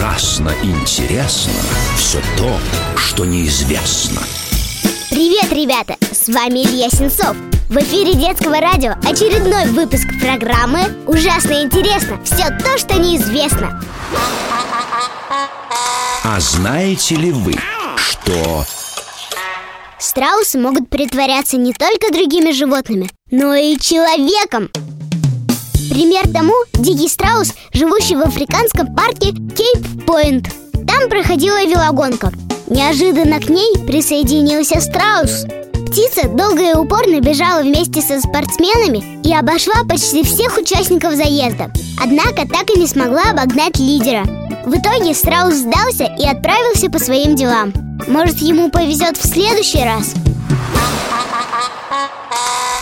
Ужасно интересно все то, что неизвестно. Привет, ребята! С вами Илья Сенцов. В эфире детского радио очередной выпуск программы «Ужасно интересно. Все то, что неизвестно». А знаете ли вы, что Страусы могут притворяться не только другими животными, но и человеком. Пример тому – дикий страус, живущий в африканском парке Кейп-Пойнт. Там проходила велогонка. Неожиданно к ней присоединился страус. Птица долго и упорно бежала вместе со спортсменами и обошла почти всех участников заезда. Однако так и не смогла обогнать лидера. В итоге страус сдался и отправился по своим делам. Может, ему повезет в следующий раз?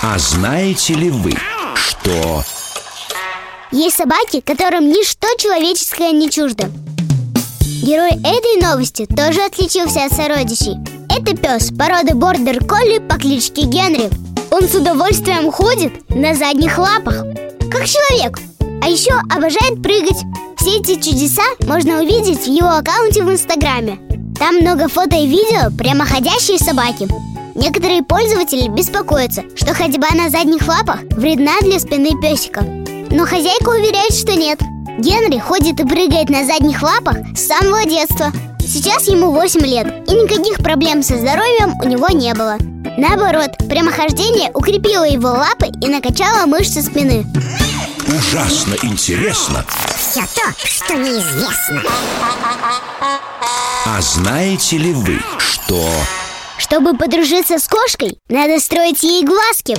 А знаете ли вы, что Есть собаки, которым ничто человеческое не чуждо. Герой этой новости тоже отличился от сородичей. Это пес породы бордер колли по кличке Генри. Он с удовольствием ходит на задних лапах, как человек. А еще обожает прыгать. Все эти чудеса можно увидеть в его аккаунте в Инстаграме. Там много фото и видео прямоходящие собаки. Некоторые пользователи беспокоятся, что ходьба на задних лапах вредна для спины песика. Но хозяйка уверяет, что нет. Генри ходит и прыгает на задних лапах с самого детства. Сейчас ему 8 лет, и никаких проблем со здоровьем у него не было. Наоборот, прямохождение укрепило его лапы и накачало мышцы спины. ужасно интересно Все то, что неизвестно. А знаете ли вы, что Чтобы подружиться с кошкой, надо строить ей глазки.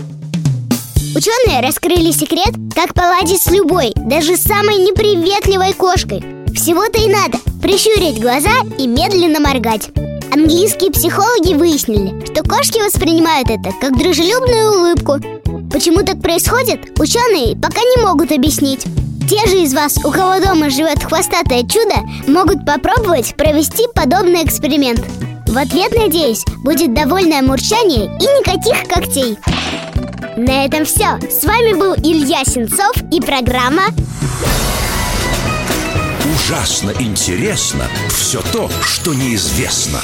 Ученые раскрыли секрет, как поладить с любой, даже самой неприветливой кошкой. Всего-то и надо прищурить глаза и медленно моргать. Английские психологи выяснили, что кошки воспринимают это как дружелюбную улыбку. Почему так происходит, ученые пока не могут объяснить. Те же из вас, у кого дома живет хвостатое чудо, могут попробовать провести подобный эксперимент. В ответ, надеюсь, будет довольное мурчание и никаких когтей. На этом все. С вами был Илья Сенцов и программа ужасно интересно все то, что неизвестно.